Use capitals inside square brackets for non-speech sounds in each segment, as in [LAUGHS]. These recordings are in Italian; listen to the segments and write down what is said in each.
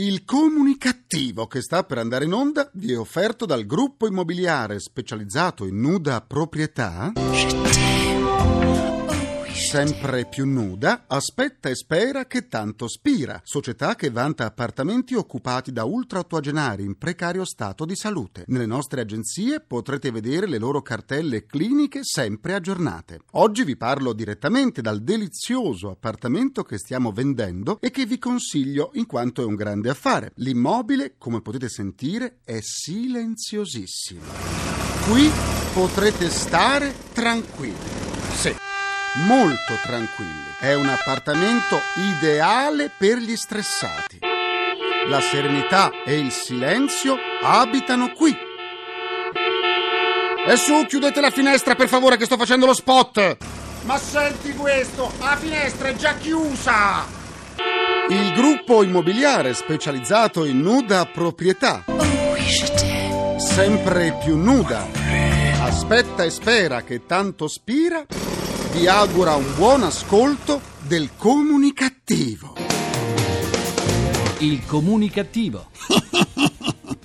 Il comunicativo che sta per andare in onda vi è offerto dal gruppo immobiliare specializzato in nuda proprietà. Sempre più nuda, aspetta e spera che tanto spira. Società che vanta appartamenti occupati da ultraottoagenari in precario stato di salute. Nelle nostre agenzie potrete vedere le loro cartelle cliniche sempre aggiornate. Oggi vi parlo direttamente dal delizioso appartamento che stiamo vendendo e che vi consiglio in quanto è un grande affare. L'immobile, come potete sentire, è silenziosissimo. Qui potrete stare tranquilli. Sì molto tranquilli. È un appartamento ideale per gli stressati. La serenità e il silenzio abitano qui. E su, chiudete la finestra per favore che sto facendo lo spot. Ma senti questo, la finestra è già chiusa. Il gruppo immobiliare specializzato in nuda proprietà. Sempre più nuda. Aspetta e spera che tanto spira vi augura un buon ascolto del comunicativo. Il comunicativo.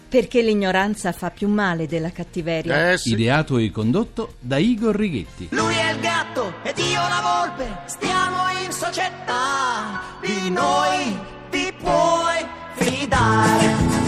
Perché l'ignoranza fa più male della cattiveria. Eh sì. Ideato e condotto da Igor Righetti. Lui è il gatto ed io la volpe, stiamo in società, di noi ti puoi fidare.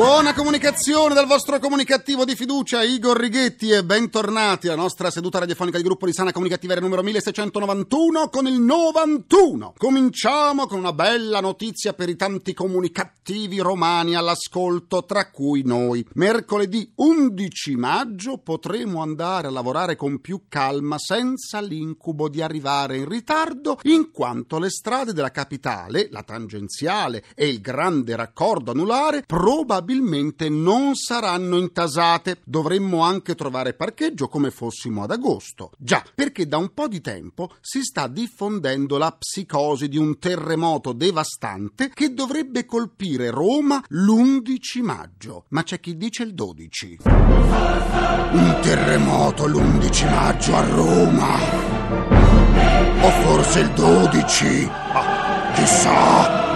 Buona comunicazione dal vostro comunicativo di fiducia, Igor Righetti, e bentornati alla nostra seduta radiofonica di gruppo di sana comunicativeria numero 1691 con il 91. Cominciamo con una bella notizia per i tanti comunicativi romani all'ascolto, tra cui noi. Mercoledì 11 maggio potremo andare a lavorare con più calma senza l'incubo di arrivare in ritardo, in quanto le strade della capitale, la tangenziale e il grande raccordo anulare probabilmente probabilmente non saranno intasate. Dovremmo anche trovare parcheggio come fossimo ad agosto. Già, perché da un po' di tempo si sta diffondendo la psicosi di un terremoto devastante che dovrebbe colpire Roma l'11 maggio. Ma c'è chi dice il 12. Un terremoto l'11 maggio a Roma. O forse il 12. Ah, chissà.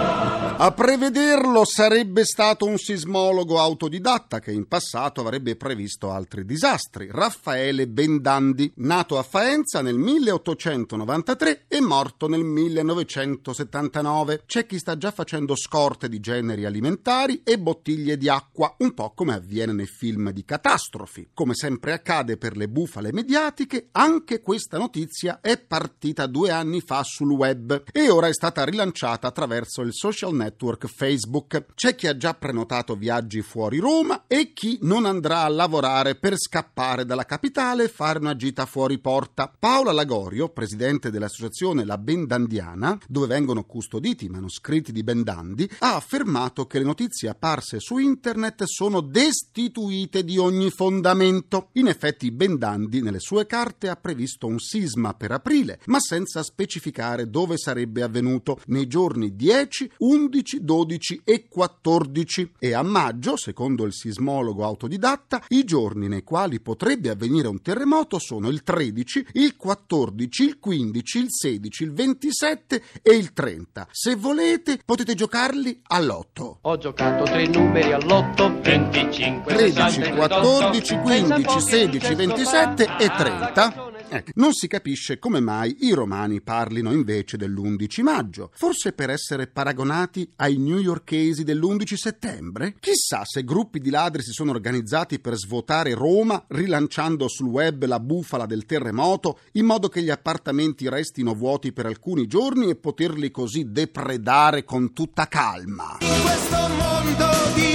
A prevederlo sarebbe stato un sismologo autodidatta che in passato avrebbe previsto altri disastri, Raffaele Bendandi, nato a Faenza nel 1893 e morto nel 1979. C'è chi sta già facendo scorte di generi alimentari e bottiglie di acqua, un po' come avviene nei film di catastrofi. Come sempre accade per le bufale mediatiche, anche questa notizia è partita due anni fa sul web e ora è stata rilanciata attraverso il social network network Facebook. C'è chi ha già prenotato viaggi fuori Roma e chi non andrà a lavorare per scappare dalla capitale e fare una gita fuori porta. Paola Lagorio, presidente dell'associazione La Bendandiana, dove vengono custoditi i manoscritti di Bendandi, ha affermato che le notizie apparse su internet sono destituite di ogni fondamento. In effetti Bendandi nelle sue carte ha previsto un sisma per aprile, ma senza specificare dove sarebbe avvenuto nei giorni 10, 11 11, 12 e 14 e a maggio, secondo il sismologo autodidatta, i giorni nei quali potrebbe avvenire un terremoto sono il 13, il 14, il 15, il 16, il 27 e il 30. Se volete potete giocarli all'otto. Ho giocato tre numeri all'otto, 25, 13, 60, 14, 15, 38, 16, 27 e 30. Ecco, non si capisce come mai i romani parlino invece dell'11 maggio, forse per essere paragonati ai newyorkesi dell'11 settembre? Chissà se gruppi di ladri si sono organizzati per svuotare Roma rilanciando sul web la bufala del terremoto in modo che gli appartamenti restino vuoti per alcuni giorni e poterli così depredare con tutta calma. In questo mondo di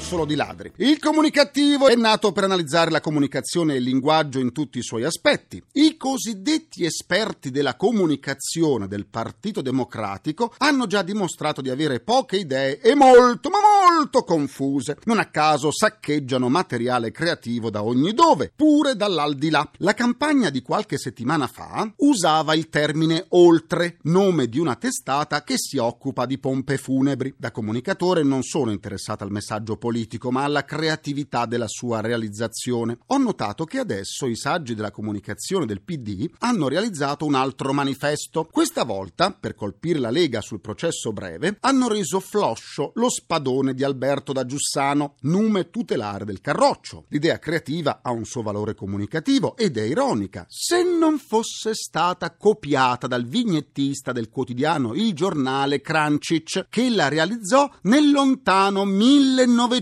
solo di ladri. Il comunicativo è nato per analizzare la comunicazione e il linguaggio in tutti i suoi aspetti. I cosiddetti esperti della comunicazione del Partito Democratico hanno già dimostrato di avere poche idee e molto, ma molto confuse. Non a caso saccheggiano materiale creativo da ogni dove, pure dall'aldilà. La campagna di qualche settimana fa usava il termine oltre, nome di una testata che si occupa di pompe funebri. Da comunicatore non sono interessata al messaggio politico, ma alla creatività della sua realizzazione. Ho notato che adesso i saggi della comunicazione del PD hanno realizzato un altro manifesto. Questa volta, per colpire la Lega sul processo breve, hanno reso floscio lo spadone di Alberto da Giussano, nume tutelare del Carroccio. L'idea creativa ha un suo valore comunicativo ed è ironica. Se non fosse stata copiata dal vignettista del quotidiano Il Giornale Crancic, che la realizzò nel lontano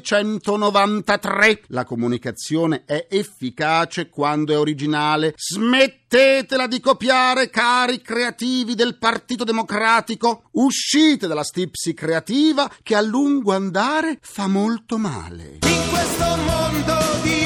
1993. La comunicazione è efficace quando è originale. Smettetela di copiare, cari creativi del Partito Democratico. Uscite dalla stipsi creativa che a lungo andare fa molto male. In questo mondo di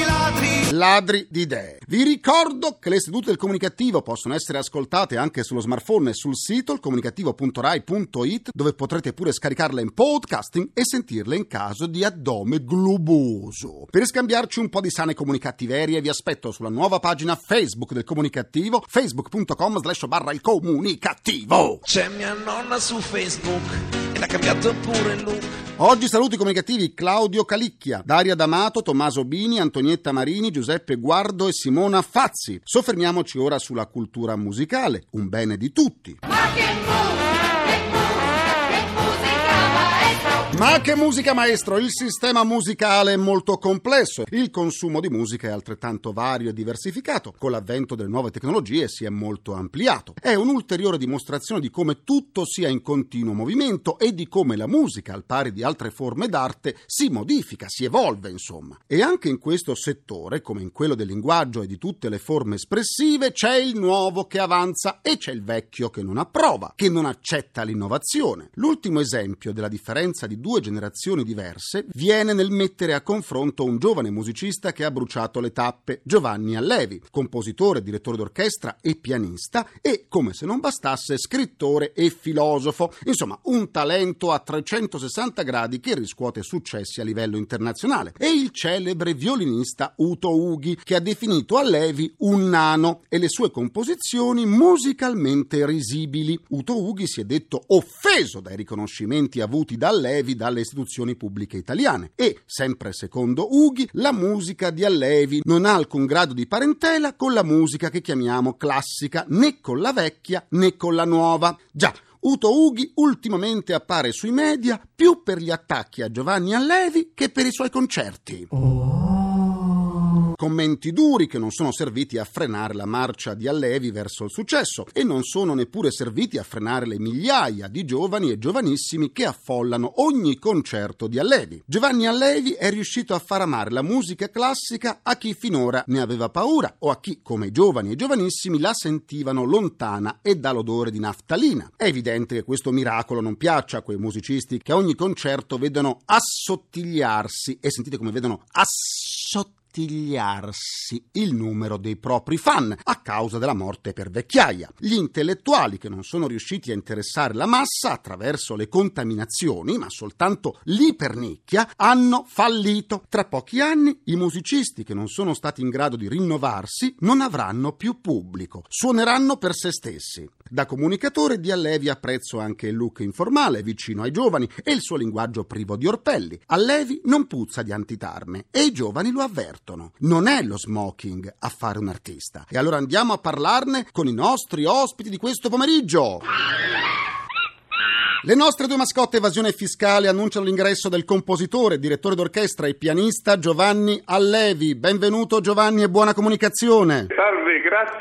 ladri di idee. Vi ricordo che le sedute del comunicativo possono essere ascoltate anche sullo smartphone e sul sito ilcomunicativo.rai.it dove potrete pure scaricarle in podcasting e sentirle in caso di addome globoso. Per scambiarci un po' di sane comunicattiverie vi aspetto sulla nuova pagina Facebook del comunicativo facebook.com slash barra il comunicativo. C'è mia nonna su Facebook ed ha cambiato pure look. Oggi saluti comunicativi Claudio Calicchia, Daria D'Amato, Tommaso Bini, Antonietta Marini, Giuseppe Guardo e Simona Fazzi. Soffermiamoci ora sulla cultura musicale, un bene di tutti. Ma che mu- Ma che musica maestro! Il sistema musicale è molto complesso. Il consumo di musica è altrettanto vario e diversificato. Con l'avvento delle nuove tecnologie si è molto ampliato. È un'ulteriore dimostrazione di come tutto sia in continuo movimento e di come la musica, al pari di altre forme d'arte, si modifica, si evolve, insomma. E anche in questo settore, come in quello del linguaggio e di tutte le forme espressive, c'è il nuovo che avanza e c'è il vecchio che non approva, che non accetta l'innovazione. L'ultimo esempio della differenza di due generazioni diverse viene nel mettere a confronto un giovane musicista che ha bruciato le tappe, Giovanni Allevi, compositore, direttore d'orchestra e pianista e, come se non bastasse, scrittore e filosofo. Insomma, un talento a 360 gradi che riscuote successi a livello internazionale. E il celebre violinista Uto Ughi, che ha definito Allevi un nano e le sue composizioni musicalmente risibili. Uto Ughi si è detto offeso dai riconoscimenti avuti da Allevi dalle istituzioni pubbliche italiane e, sempre secondo Ughi, la musica di Allevi non ha alcun grado di parentela con la musica che chiamiamo classica, né con la vecchia né con la nuova. Già, Uto Ughi ultimamente appare sui media più per gli attacchi a Giovanni Allevi che per i suoi concerti. Commenti duri che non sono serviti a frenare la marcia di Allevi verso il successo e non sono neppure serviti a frenare le migliaia di giovani e giovanissimi che affollano ogni concerto di Allevi. Giovanni Allevi è riuscito a far amare la musica classica a chi finora ne aveva paura o a chi, come i giovani e giovanissimi, la sentivano lontana e dall'odore di naftalina. È evidente che questo miracolo non piaccia a quei musicisti che a ogni concerto vedono assottigliarsi e sentite come vedono assottigliarsi assottigliarsi il numero dei propri fan a causa della morte per vecchiaia. Gli intellettuali che non sono riusciti a interessare la massa attraverso le contaminazioni, ma soltanto l'ipernicchia, hanno fallito. Tra pochi anni i musicisti che non sono stati in grado di rinnovarsi non avranno più pubblico, suoneranno per se stessi. Da comunicatore di Allevi apprezzo anche il look informale, vicino ai giovani, e il suo linguaggio privo di orpelli. Allevi non puzza di antitarme e i giovani lo avvertono. Non è lo smoking a fare un artista. E allora andiamo a parlarne con i nostri ospiti di questo pomeriggio. Le nostre due mascotte evasione fiscale annunciano l'ingresso del compositore, direttore d'orchestra e pianista Giovanni Allevi. Benvenuto Giovanni e buona comunicazione. Salve,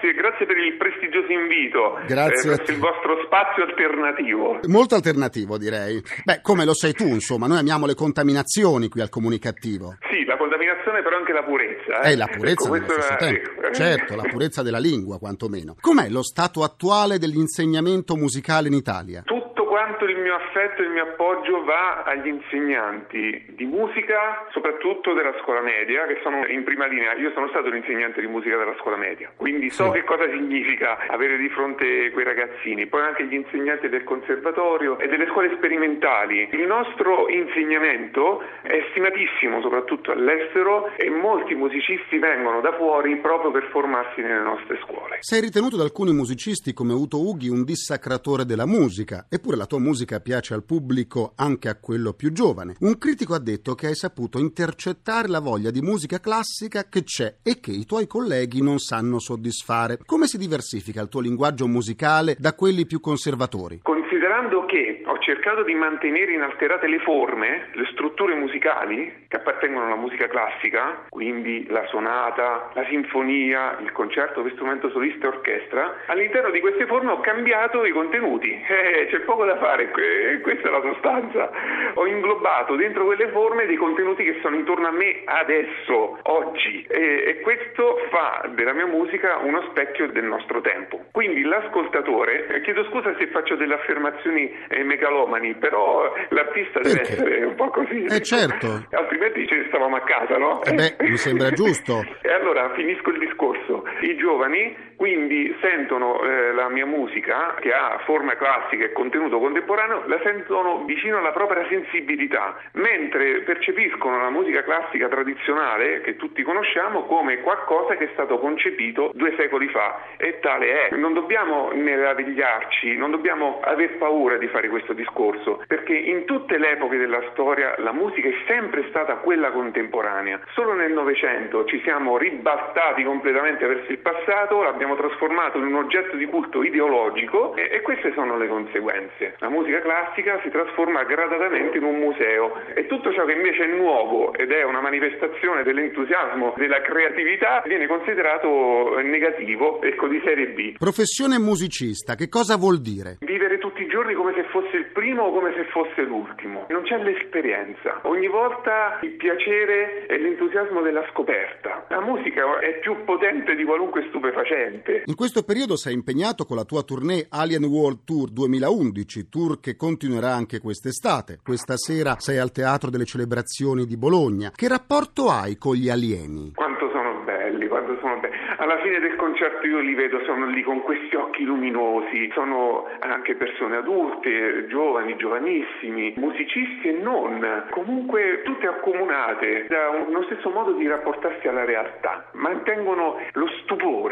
grazie, grazie per il prestigioso invito. Grazie eh, il vostro spazio alternativo. Molto alternativo direi. Beh, come lo sei tu, insomma, noi amiamo le contaminazioni qui al comunicativo. Sì, la contaminazione però anche la purezza. eh. È la purezza Ecco, tempo. ecco. Certo, la purezza della lingua, quantomeno. Com'è lo stato attuale dell'insegnamento musicale in Italia? Tutto quanto il mio affetto e il mio appoggio va agli insegnanti di musica, soprattutto della scuola media, che sono in prima linea. Io sono stato un insegnante di musica della scuola media, quindi so Sì. che cosa significa avere di fronte quei ragazzini. Poi anche gli insegnanti del conservatorio e delle scuole sperimentali. Il nostro insegnamento è stimatissimo, soprattutto all'estero, e molti musicisti vengono da fuori proprio per formarsi nelle nostre scuole. Sei ritenuto da alcuni musicisti come Uto Ughi un dissacratore della musica, eppure la tua musica piace al pubblico, anche a quello più giovane. Un critico ha detto che hai saputo intercettare la voglia di musica classica che c'è e che i tuoi colleghi non sanno soddisfare. Come si diversifica il tuo linguaggio musicale da quelli più conservatori? Considerando che ho cercato di mantenere inalterate le forme, le strutture musicali che appartengono alla musica classica, quindi la sonata, la sinfonia, il concerto per strumento solista e orchestra, all'interno di queste forme ho cambiato i contenuti. [LAUGHS] Eh, c'è poco da fare, que- questa è la sostanza. Ho inglobato dentro quelle forme dei contenuti che sono intorno a me adesso, oggi, e, e questo fa della mia musica uno specchio del nostro tempo. Quindi l'ascoltatore, eh, chiedo scusa se faccio delle affermazioni eh, megalomani, però l'artista deve Perché? essere un po' così. Eh, certo. [LAUGHS] Altrimenti ne stavamo a casa, no? Eh beh, mi sembra giusto. [LAUGHS] E allora finisco il discorso. I giovani quindi sentono eh, la mia musica, che ha forma classica e contenuto contemporaneo, la sentono vicino alla propria sensibilità, mentre percepiscono la musica classica tradizionale, che tutti conosciamo, come qualcosa che è stato concepito due secoli fa. E tale è. Non dobbiamo meravigliarci, non dobbiamo aver paura di fare questo discorso, perché in tutte le epoche della storia la musica è sempre stata quella contemporanea. Solo nel Novecento ci siamo ribaltati completamente verso il passato, l'abbiamo trasformato in un oggetto di culto ideologico e, e queste sono le conseguenze. La musica classica si trasforma gradatamente in un museo e tutto ciò che invece è nuovo ed è una manifestazione dell'entusiasmo, della creatività, viene considerato negativo, ecco di serie B. Professione musicista, che cosa vuol dire? Vivere tutti i giorni come se fosse il primo o come se fosse l'ultimo. Non c'è l'esperienza. Ogni volta il piacere e l'entusiasmo della scoperta. La musica è più potente di qualunque stupefacente. In questo periodo sei impegnato con la tua tournée Alien World Tour 2011, tour che continuerà anche quest'estate. Questa sera sei al Teatro delle Celebrazioni di Bologna. Che rapporto hai con gli alieni? Quanto sono belli, quanto sono belli. Alla fine del concerto io li vedo, sono lì con questi occhi luminosi, sono anche persone adulte, giovani, giovanissimi, musicisti e non, comunque tutte accomunate da uno stesso modo di rapportarsi alla realtà, mantengono lo stupore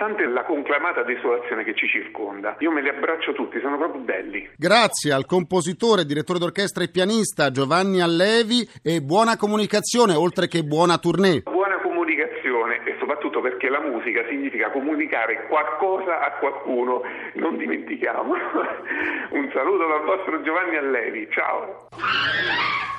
nonostante la conclamata desolazione che ci circonda. Io me li abbraccio tutti, sono proprio belli. Grazie al compositore, direttore d'orchestra e pianista Giovanni Allevi e buona comunicazione, oltre che buona tournée. Buona comunicazione e soprattutto perché la musica significa comunicare qualcosa a qualcuno, non dimentichiamo. [LAUGHS] Un saluto dal vostro Giovanni Allevi, ciao!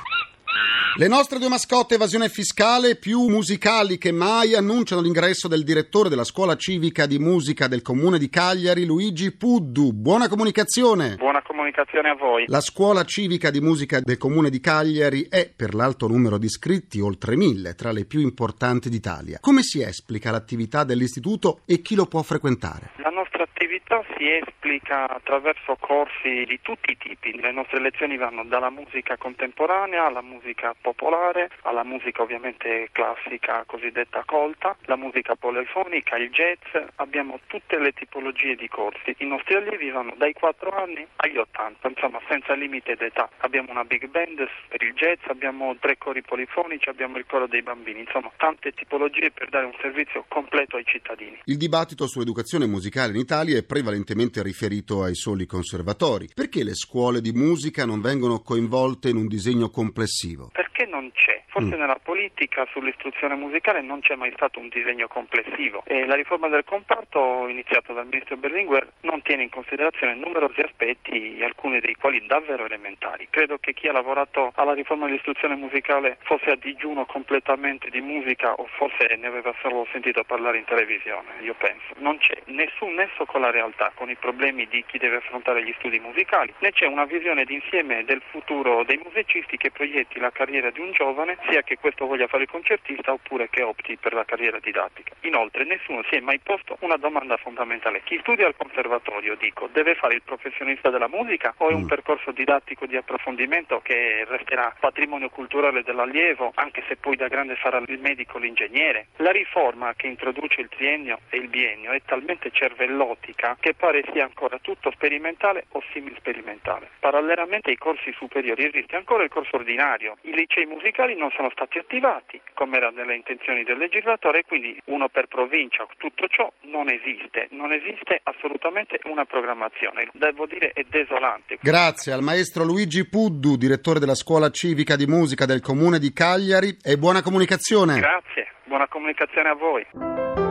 Le nostre due mascotte evasione fiscale più musicali che mai annunciano l'ingresso del direttore della scuola civica di musica del comune di Cagliari, Luigi Puddu. Buona comunicazione! Buona comunicazione a voi. La scuola civica di musica del comune di Cagliari è, per l'alto numero di iscritti, oltre mille, tra le più importanti d'Italia. Come si esplica l'attività dell'istituto e chi lo può frequentare? La nostra attività si esplica attraverso corsi di tutti i tipi. Le nostre lezioni vanno dalla musica contemporanea alla musica popolare, alla musica ovviamente classica cosiddetta colta, la musica polifonica, il jazz. Abbiamo tutte le tipologie di corsi. I nostri allievi vanno dai 4 anni agli 80, insomma senza limite d'età. Abbiamo una big band per il jazz, abbiamo tre cori polifonici, abbiamo il coro dei bambini, insomma tante tipologie per dare un servizio completo ai cittadini. Il dibattito sull'educazione musicale in Italia è prevalentemente riferito ai soli conservatori. Perché le scuole di musica non vengono coinvolte in un disegno complessivo? Perché non c'è? Forse nella politica sull'istruzione musicale non c'è mai stato un disegno complessivo e la riforma del comparto iniziata dal ministro Berlinguer non tiene in considerazione numerosi aspetti, alcuni dei quali davvero elementari. Credo che chi ha lavorato alla riforma dell'istruzione musicale fosse a digiuno completamente di musica o forse ne aveva solo sentito parlare in televisione, io penso. Non c'è nessun nesso con la realtà, con i problemi di chi deve affrontare gli studi musicali, né c'è una visione d'insieme del futuro dei musicisti che proietti la carriera di un giovane sia che questo voglia fare il concertista oppure che opti per la carriera didattica. Inoltre nessuno si è mai posto una domanda fondamentale. Chi studia al conservatorio, dico, deve fare il professionista della musica o è un percorso didattico di approfondimento che resterà patrimonio culturale dell'allievo, anche se poi da grande sarà il medico o l'ingegnere? La riforma che introduce il triennio e il biennio è talmente cervellotica che pare sia ancora tutto sperimentale o simil sperimentale. Parallelamente ai corsi superiori esiste ancora il corso ordinario. I licei musicali non sono stati attivati, come era nelle intenzioni del legislatore, quindi uno per provincia. Tutto ciò non esiste, non esiste assolutamente una programmazione. Devo dire è desolante. Grazie al maestro Luigi Puddu, direttore della scuola civica di musica del comune di Cagliari e buona comunicazione. Grazie, buona comunicazione a voi.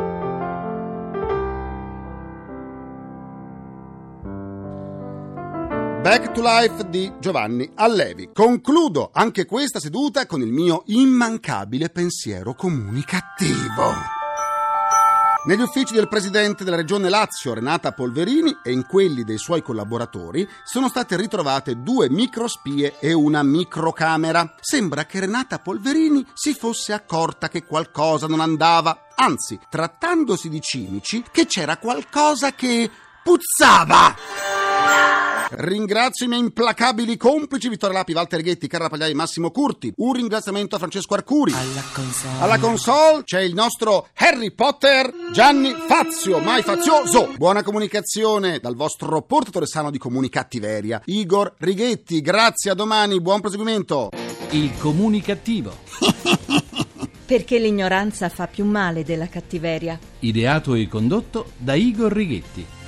Back to Life di Giovanni Allevi. Concludo anche questa seduta con il mio immancabile pensiero comunicativo. Negli uffici del presidente della regione Lazio, Renata Polverini, e in quelli dei suoi collaboratori sono state ritrovate due microspie e una microcamera. Sembra che Renata Polverini si fosse accorta che qualcosa non andava, anzi, trattandosi di cimici, che c'era qualcosa che puzzava. Ringrazio i miei implacabili complici Vittorio Lapi, Walter Ghetti, Carla Pagliai, Massimo Curti. Un ringraziamento a Francesco Arcuri. Alla console. Alla console c'è il nostro Harry Potter Gianni Fazio, mai fazioso. Buona comunicazione dal vostro portatore sano di comunicattiveria, Igor Righetti. Grazie, a domani, buon proseguimento. Il comunicativo. [LAUGHS] Perché l'ignoranza fa più male della cattiveria. Ideato e condotto da Igor Righetti.